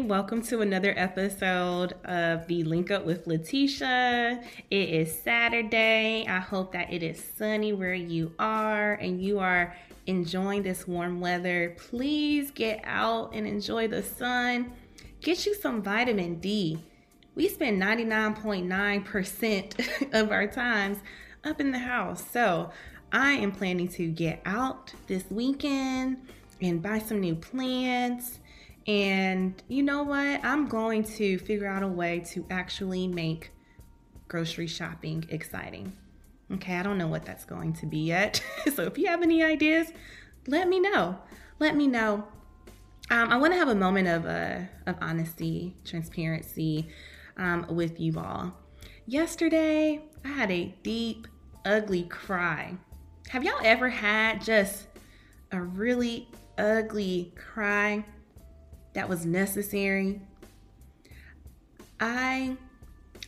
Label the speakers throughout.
Speaker 1: Welcome to another episode of the Link Up with Latesha. It is Saturday. I hope that it is sunny where you are and you are enjoying this warm weather. Please get out and enjoy the sun. Get you some vitamin D. We spend 99.9% of our times up in the house. So, I am planning to get out this weekend and buy some new plants and you know what? I'm going to figure out a way to actually make grocery shopping exciting. Okay, I don't know what that's going to be yet. so if you have any ideas, let me know. Let me know. Um, I want to have a moment of uh, of honesty, transparency um, with you all. Yesterday, I had a deep, ugly cry. Have y'all ever had just a really ugly cry? That was necessary. I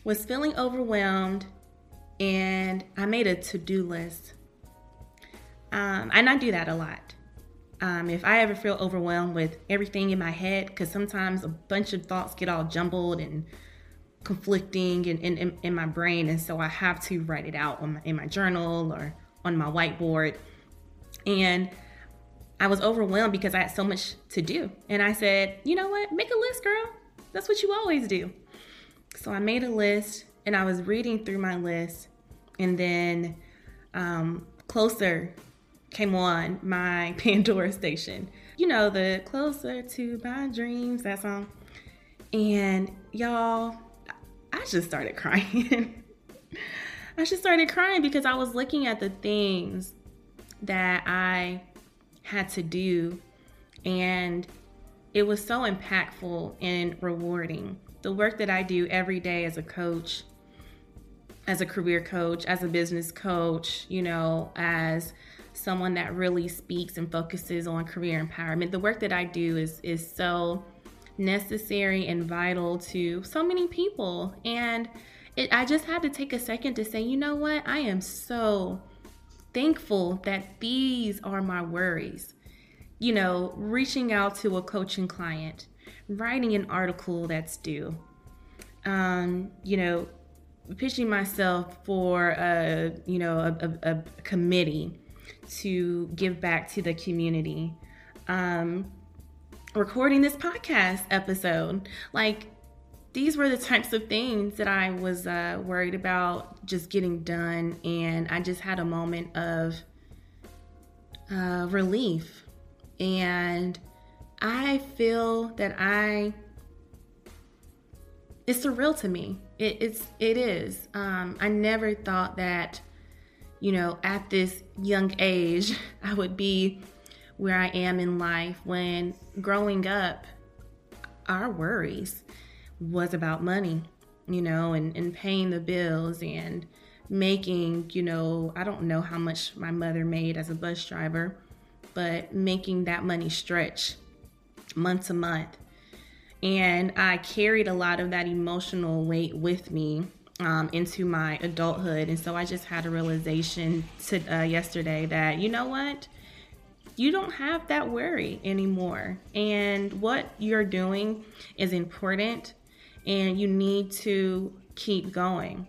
Speaker 1: was feeling overwhelmed and I made a to do list. Um, and I do that a lot. Um, if I ever feel overwhelmed with everything in my head, because sometimes a bunch of thoughts get all jumbled and conflicting in, in, in, my brain, and so I have to write it out my, in my journal or on my whiteboard. And I was overwhelmed because I had so much to do. And I said, you know what? Make a list, girl. That's what you always do. So I made a list and I was reading through my list. And then um, Closer came on my Pandora station. You know, the Closer to My Dreams, that song. And y'all, I just started crying. I just started crying because I was looking at the things that I had to do. And it was so impactful and rewarding. The work that I do every day as a coach, as a career coach, as a business coach, you know, as someone that really speaks and focuses on career empowerment. The work that I do is is so necessary and vital to so many people. And it, I just had to take a second to say, you know what? I am so thankful that these are my worries. You know, reaching out to a coaching client, writing an article that's due, um, you know, pitching myself for a, you know, a, a, a committee to give back to the community. Um, recording this podcast episode. Like, these were the types of things that I was uh, worried about just getting done, and I just had a moment of uh, relief. And I feel that I it's surreal to me. It, it's it is. Um, I never thought that, you know, at this young age, I would be where I am in life. When growing up, our worries was about money, you know, and, and paying the bills and making, you know, I don't know how much my mother made as a bus driver, but making that money stretch month to month. And I carried a lot of that emotional weight with me um, into my adulthood. And so I just had a realization to, uh, yesterday that, you know what? You don't have that worry anymore. And what you're doing is important and you need to keep going.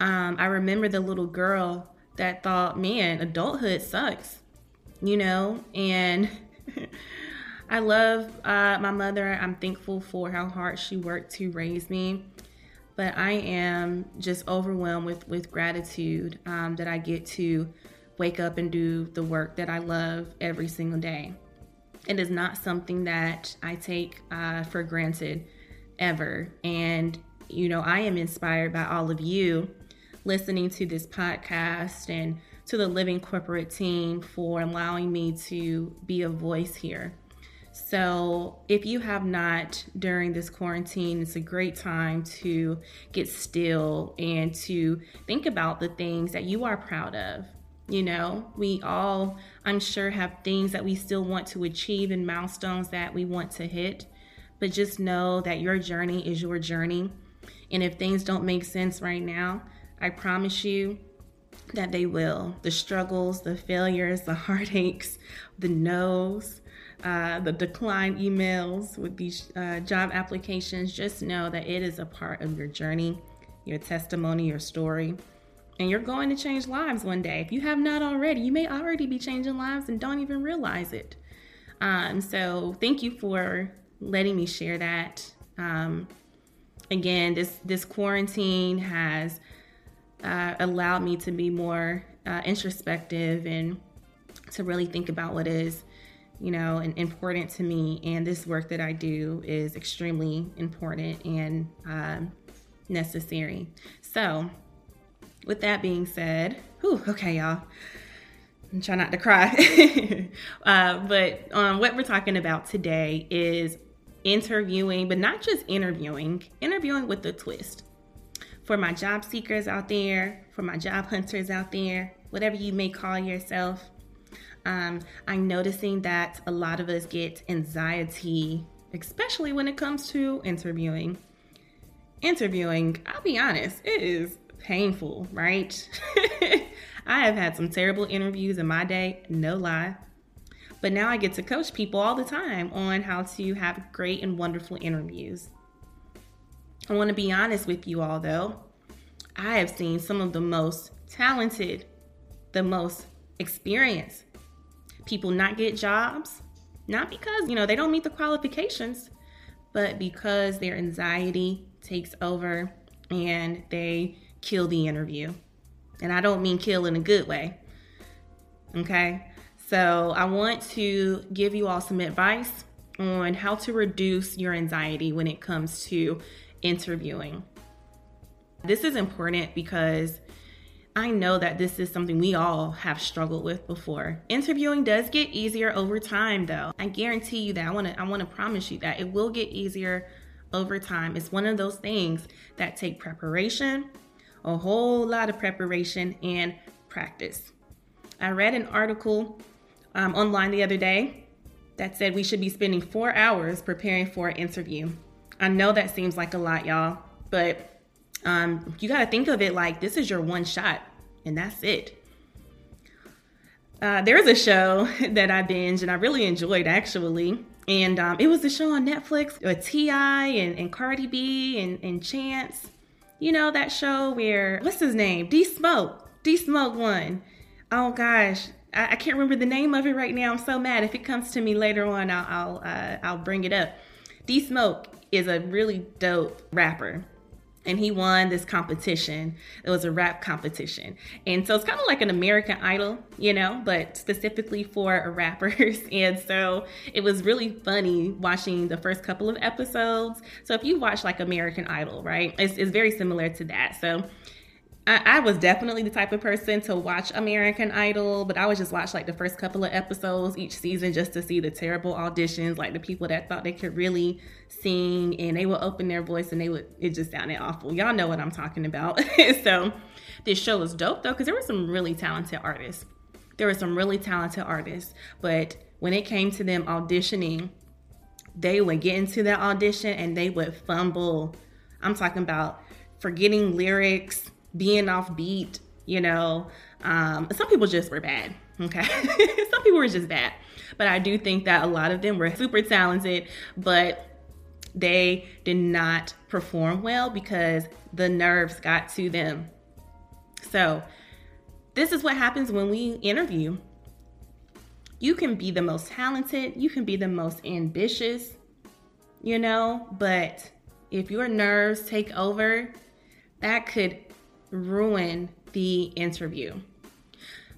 Speaker 1: Um, I remember the little girl that thought, man, adulthood sucks, you know, and I love uh, my mother. I'm thankful for how hard she worked to raise me. But I am just overwhelmed with, with gratitude um, that I get to wake up and do the work that I love every single day. It is not something that I take uh, for granted ever. And, you know, I am inspired by all of you listening to this podcast and to the Living Corporate team for allowing me to be a voice here. So, if you have not during this quarantine, it's a great time to get still and to think about the things that you are proud of. You know, we all, I'm sure, have things that we still want to achieve and milestones that we want to hit. But just know that your journey is your journey. And if things don't make sense right now, I promise you that they will. The struggles, the failures, the heartaches, the no's, uh, the decline emails with these uh, job applications, just know that it is a part of your journey, your testimony, your story. And you're going to change lives one day. If you have not already, you may already be changing lives and don't even realize it. Um, so thank you for letting me share that. Um, again, this this quarantine has uh, allowed me to be more uh, introspective and to really think about what is, you know, and important to me. And this work that I do is extremely important and um, necessary. So, with that being said, whew, okay, y'all. I'm trying not to cry. uh, but um, what we're talking about today is interviewing, but not just interviewing, interviewing with a twist. For my job seekers out there, for my job hunters out there, whatever you may call yourself, um, I'm noticing that a lot of us get anxiety, especially when it comes to interviewing. Interviewing, I'll be honest, it is painful, right? I have had some terrible interviews in my day, no lie. But now I get to coach people all the time on how to have great and wonderful interviews. I want to be honest with you all though. I have seen some of the most talented, the most experienced people not get jobs, not because, you know, they don't meet the qualifications, but because their anxiety takes over and they kill the interview. And I don't mean kill in a good way. Okay? So, I want to give you all some advice on how to reduce your anxiety when it comes to interviewing. This is important because I know that this is something we all have struggled with before. Interviewing does get easier over time though. I guarantee you that. I want to I want to promise you that it will get easier over time. It's one of those things that take preparation, a whole lot of preparation and practice. I read an article um, online the other day that said we should be spending four hours preparing for an interview. I know that seems like a lot, y'all, but um, you got to think of it like this is your one shot, and that's it. Uh, there's a show that I binged and I really enjoyed actually. And um, it was a show on Netflix with T.I. and, and Cardi B and, and Chance. You know, that show where, what's his name? D Smoke. D Smoke one. Oh gosh, I, I, can't remember the name of it right now. I'm so mad. If it comes to me later on, I'll I'll, uh, I'll bring it up. D Smoke is a really dope rapper and he won this competition. It was a rap competition. And so it's kind of like an American Idol, you know, but specifically for rappers. And so it was really funny watching the first couple of episodes. So if you watch like American Idol, right, it's, it's very similar to that. So I, I, was definitely the type of person to watch American Idol, but I would just watch like the first couple of episodes each season just to see the terrible auditions, like the people that thought they could really sing and they would open their voice and they would, it just sounded awful. Y'all know what I'm talking about. so this show was dope though, because there were some really talented artists. There were some really talented artists, but when it came to them auditioning, they would get into that audition and they would fumble. I'm talking about forgetting lyrics being off beat, you know. Um, some people just were bad, okay? some people were just bad. But I do think that a lot of them were super talented, but they did not perform well because the nerves got to them. So, this is what happens when we interview. You can be the most talented, you can be the most ambitious, you know, but if your nerves take over, that could ruin the interview.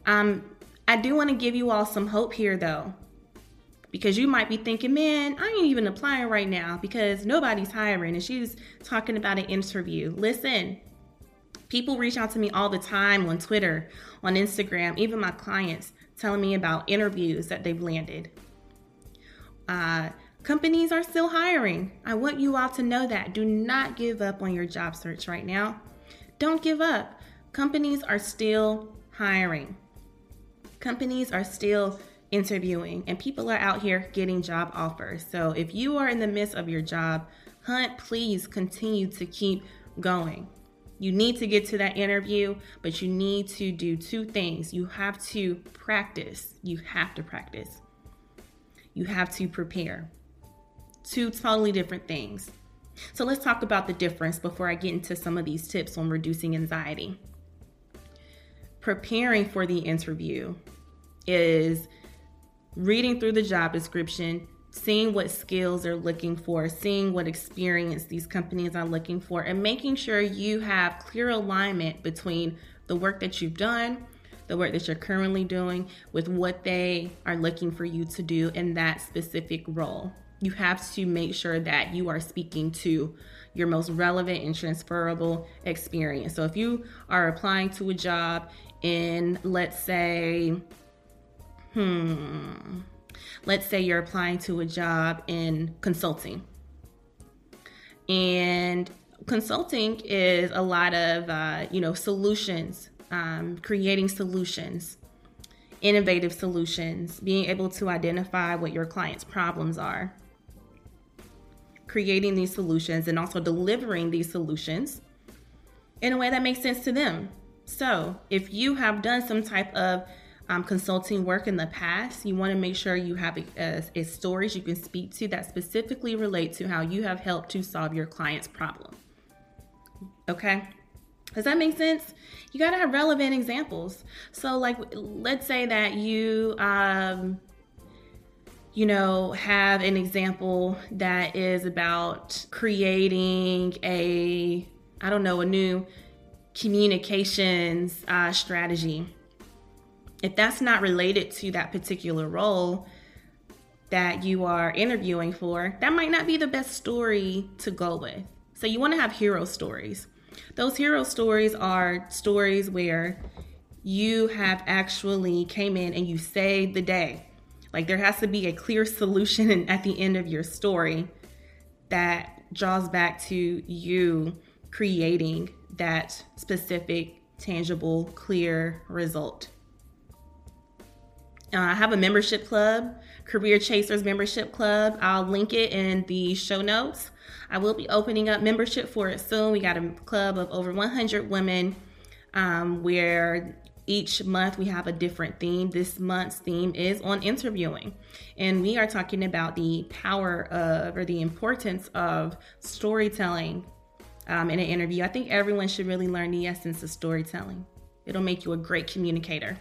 Speaker 1: Um, I do want to give you all some hope here though, because you might be thinking, man, I ain't even applying right now because nobody's hiring and she's talking about an interview. Listen, people reach out to me all the time on Twitter, on Instagram, even my clients telling me about interviews that they've landed. Uh, companies are still hiring. I want you all to know that. Do not give up on your job search right now. Don't give up. Companies are still hiring. Companies are still interviewing and people are out here getting job offers. So if you are in the midst of your job hunt, please continue to keep going. You need to get to that interview, but you need to do two things. You have to practice. You have to practice. you have to prepare. Two totally different things. So let's talk about the difference before I get into some of these tips on reducing anxiety. Preparing for the interview is reading through the job description, seeing what skills they're looking for, seeing what experience these companies are looking for, and making sure you have clear alignment between the work that you've done, the work that you're currently doing, with what they are looking for you to do in that specific role. You have to make sure that you are speaking to your most relevant and transferable experience. So if you are applying to a job in, let's say, hmm, let's say you're applying to a job in consulting. And consulting is a lot of, uh, you know, solutions, um, creating solutions, innovative solutions, being able to identify what your client's problems are, creating these solutions, and also delivering these solutions in a way that makes sense to them. So, if you have done some type of um, consulting work in the past, you want to make sure you have a, a, stories you can speak to that specifically relate to how you have helped to solve your client's problem. Okay? Does that make sense? You got to have relevant examples. So, like, let's say that you, um, you know, have an example that is about creating a, I don't know, a new communications uh, strategy if that's not related to that particular role that you are interviewing for, that might not be the best story to go with. So you want to have hero stories. Those hero stories are stories where you have actually came in and you saved the day. Like there has to be a clear solution at the end of your story that draws back to you creating that specific, tangible, clear result. Uh, I have a membership club, Career Chasers Membership Club. I'll link it in the show notes. I will be opening up membership for it soon. We got a club of over 100 women um, where each month we have a different theme. This month's theme is on interviewing, and we are talking about the power of or the importance of storytelling um, in an interview. I think everyone should really learn the essence of storytelling. It'll make you a great communicator.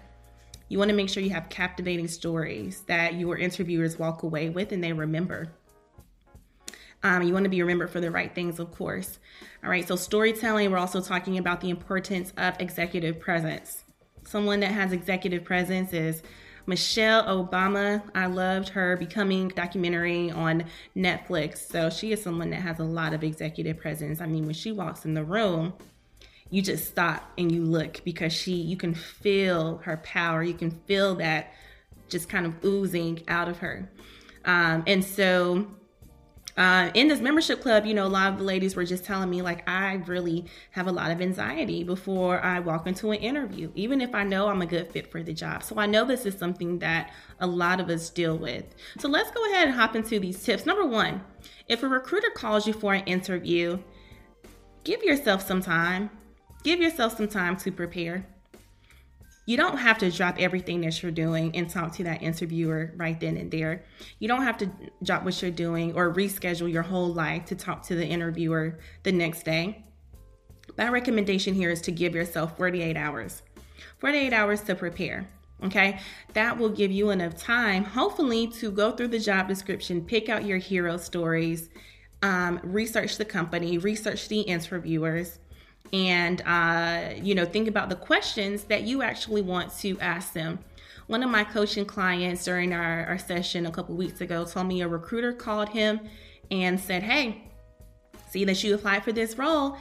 Speaker 1: You want to make sure you have captivating stories that your interviewers walk away with and they remember. Um, you want to be remembered for the right things, of course. All right, so storytelling, we're also talking about the importance of executive presence. Someone that has executive presence is Michelle Obama. I loved her becoming documentary on Netflix. So she is someone that has a lot of executive presence. I mean, when she walks in the room, you just stop and you look because she you can feel her power you can feel that just kind of oozing out of her um, and so uh, in this membership club, you know, a lot of the ladies were just telling me, like, I really have a lot of anxiety before I walk into an interview, even if I know I'm a good fit for the job. So I know this is something that a lot of us deal with. So let's go ahead and hop into these tips. Number one, if a recruiter calls you for an interview, give yourself some time Give yourself some time to prepare. You don't have to drop everything that you're doing and talk to that interviewer right then and there. You don't have to drop what you're doing or reschedule your whole life to talk to the interviewer the next day. My recommendation here is to give yourself 48 hours. 48 hours to prepare. Okay, that will give you enough time, hopefully, to go through the job description, pick out your hero stories, um, research the company, research the interviewers, and uh, you know think about the questions that you actually want to ask them. One of my coaching clients during our, our session a couple weeks ago told me a recruiter called him and said hey see that you applied for this role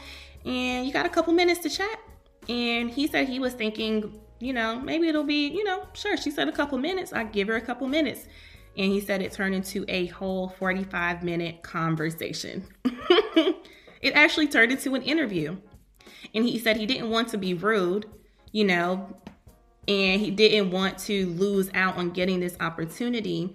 Speaker 1: and you got a couple minutes to chat. And he said he was thinking you know maybe it'll be you know sure. She said a couple minutes. I give her a couple minutes. And he said it turned into a whole 45 minute conversation. It actually turned into an interview and he said he didn't want to be rude, you know, and he didn't want to lose out on getting this opportunity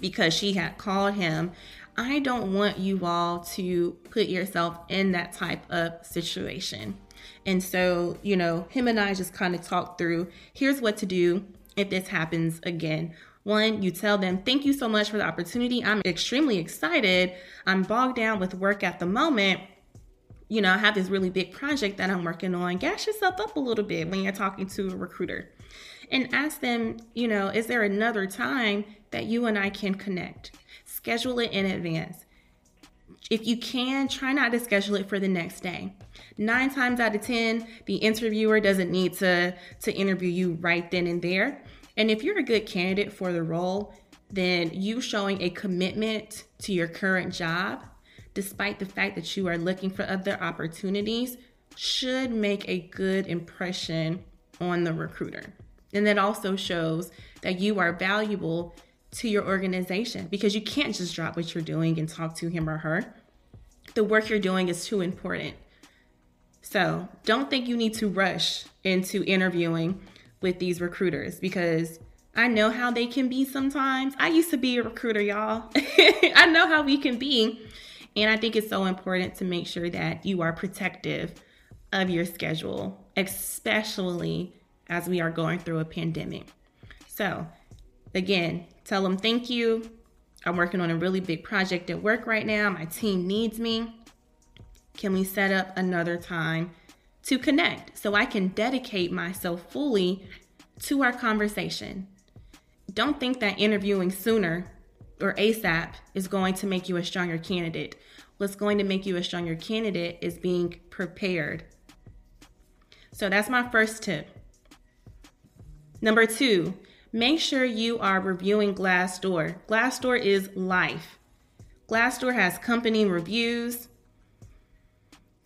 Speaker 1: because she had called him. I don't want you all to put yourself in that type of situation. And so, you know, him and I just kind of talked through here's what to do if this happens again. One, you tell them, Thank you so much for the opportunity. I'm extremely excited. I'm bogged down with work at the moment. You know, I have this really big project that I'm working on. Gas yourself up a little bit when you're talking to a recruiter and ask them, you know, is there another time that you and I can connect? Schedule it in advance. If you can, try not to schedule it for the next day. Nine times out of 10, the interviewer doesn't need to, to interview you right then and there. And if you're a good candidate for the role, then you showing a commitment to your current job, despite the fact that you are looking for other opportunities, should make a good impression on the recruiter. And that also shows that you are valuable to your organization because you can't just drop what you're doing and talk to him or her. The work you're doing is too important. So don't think you need to rush into interviewing with these recruiters because I know how they can be sometimes. I used to be a recruiter, y'all. I know how we can be. And I think it's so important to make sure that you are protective of your schedule, especially as we are going through a pandemic. So, again, tell them thank you. I'm working on a really big project at work right now. My team needs me. Can we set up another time to connect so I can dedicate myself fully to our conversation. Don't think that interviewing sooner or ASAP is going to make you a stronger candidate. What's going to make you a stronger candidate is being prepared. So that's my first tip. Number two, make sure you are reviewing Glassdoor. Glassdoor is life. Glassdoor has company reviews,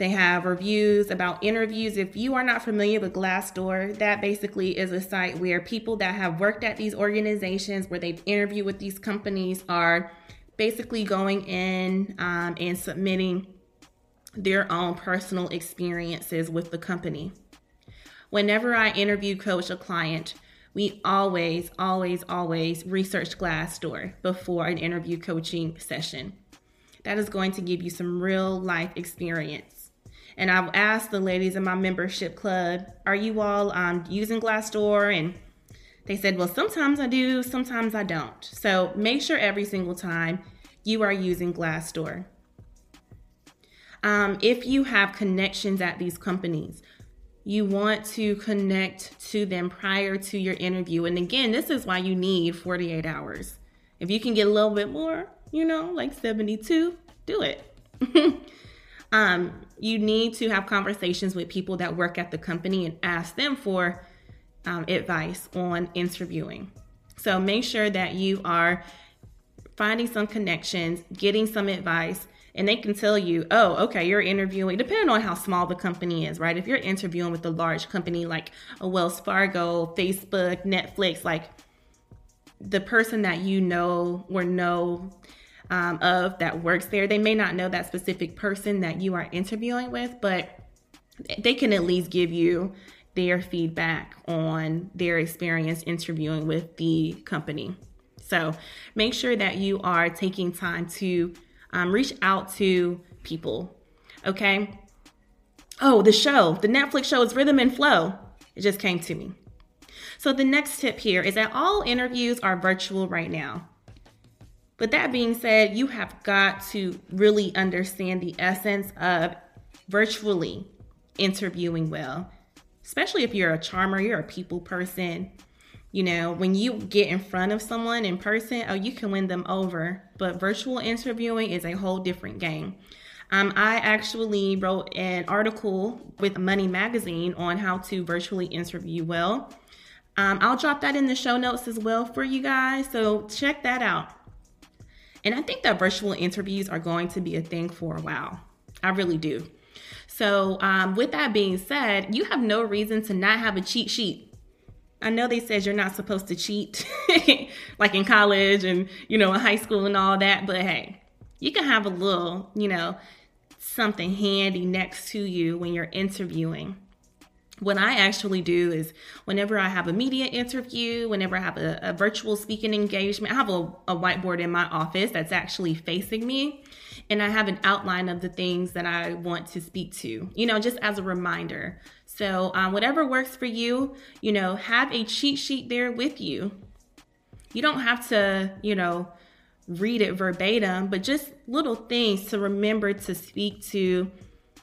Speaker 1: they have reviews about interviews. If you are not familiar with Glassdoor, that basically is a site where people that have worked at these organizations, where they've interviewed with these companies, are basically going in um, and submitting their own personal experiences with the company. Whenever I interview coach a client, we always, always, always research Glassdoor before an interview coaching session. That is going to give you some real life experience and I've asked the ladies in my membership club, are you all um, using Glassdoor? And they said, well, sometimes I do, sometimes I don't. So make sure every single time you are using Glassdoor. Um, if you have connections at these companies, you want to connect to them prior to your interview. And again, this is why you need 48 hours. If you can get a little bit more, you know, like 72, do it. um, you need to have conversations with people that work at the company and ask them for um, advice on interviewing. So make sure that you are finding some connections, getting some advice, and they can tell you, oh, okay, you're interviewing, depending on how small the company is, right? If you're interviewing with a large company like a Wells Fargo, Facebook, Netflix, like the person that you know or know um, of that works there. They may not know that specific person that you are interviewing with, but they can at least give you their feedback on their experience interviewing with the company. So make sure that you are taking time to um, reach out to people. Okay. Oh, the show, the Netflix show is Rhythm and Flow. It just came to me. So the next tip here is that all interviews are virtual right now. But that being said, you have got to really understand the essence of virtually interviewing well, especially if you're a charmer, you're a people person. You know, when you get in front of someone in person, oh, you can win them over. But virtual interviewing is a whole different game. Um, I actually wrote an article with Money Magazine on how to virtually interview well. Um, I'll drop that in the show notes as well for you guys. So check that out. And I think that virtual interviews are going to be a thing for a while. I really do. So, um, with that being said, you have no reason to not have a cheat sheet. I know they said you're not supposed to cheat, like in college and you know in high school and all that. But hey, you can have a little, you know, something handy next to you when you're interviewing what I actually do is whenever I have a media interview, whenever I have a, a virtual speaking engagement, I have a, a, whiteboard in my office that's actually facing me. And I have an outline of the things that I want to speak to, you know, just as a reminder. So, um, whatever works for you, you know, have a cheat sheet there with you. You don't have to, you know, read it verbatim, but just little things to remember to speak to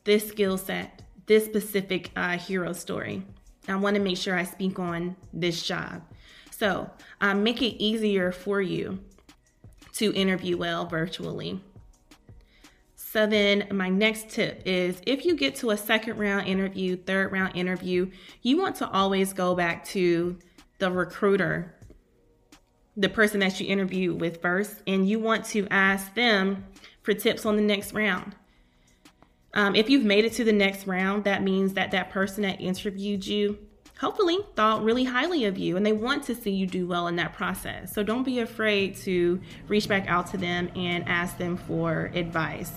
Speaker 1: this skill set, this specific uh, hero story. I want to make sure I speak on this job. So um, make it easier for you to interview well virtually. So then my next tip is if you get to a second round interview, third round interview, you want to always go back to the recruiter, the person that you interview with first, and you want to ask them for tips on the next round. Um, if you've made it to the next round, that means that that person that interviewed you hopefully thought really highly of you and they want to see you do well in that process. So don't be afraid to reach back out to them and ask them for advice.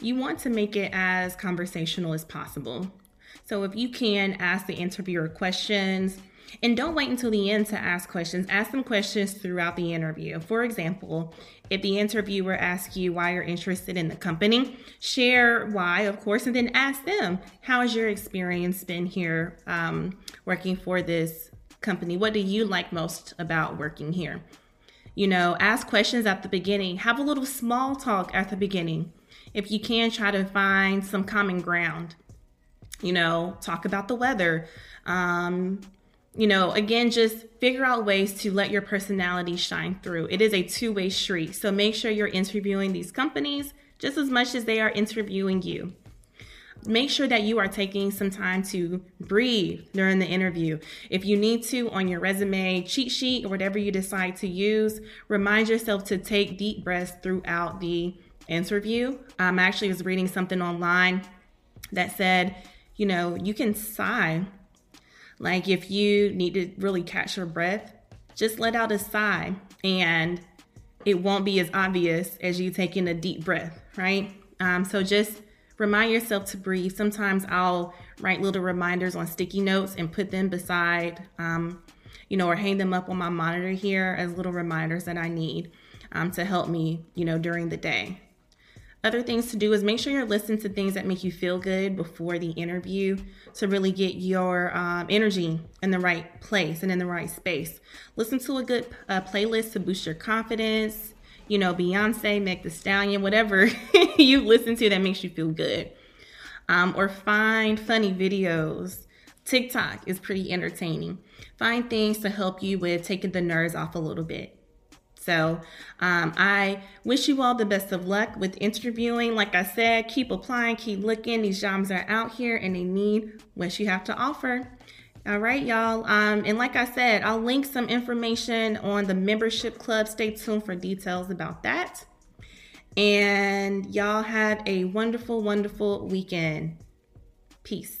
Speaker 1: You want to make it as conversational as possible. So if you can ask the interviewer questions, and don't wait until the end to ask questions. Ask them questions throughout the interview. For example, if the interviewer asks you why you're interested in the company, share why, of course, and then ask them, how has your experience been here um, working for this company? What do you like most about working here? You know, ask questions at the beginning. Have a little small talk at the beginning. If you can, try to find some common ground. You know, talk about the weather. Um, you know, again, just figure out ways to let your personality shine through. It is a two way street. So make sure you're interviewing these companies just as much as they are interviewing you. Make sure that you are taking some time to breathe during the interview. If you need to, on your resume, cheat sheet, or whatever you decide to use, remind yourself to take deep breaths throughout the interview. Um, I actually was reading something online that said, you know, you can sigh like if you need to really catch your breath, just let out a sigh and it won't be as obvious as you taking a deep breath, right? Um, so just remind yourself to breathe. Sometimes I'll write little reminders on sticky notes and put them beside, um, you know, or hang them up on my monitor here as little reminders that I need um, to help me, you know, during the day. Other things to do is make sure you're listening to things that make you feel good before the interview to really get your um, energy in the right place and in the right space. Listen to a good uh, playlist to boost your confidence. You know, Beyonce, Meg Thee Stallion, whatever you listen to that makes you feel good. Um, or find funny videos. TikTok is pretty entertaining. Find things to help you with taking the nerves off a little bit. So um, I wish you all the best of luck with interviewing. Like I said, keep applying, keep looking. These jobs are out here and they need what you have to offer. All right, y'all. Um, and like I said, I'll link some information on the membership club. Stay tuned for details about that. And y'all have a wonderful, wonderful weekend. Peace.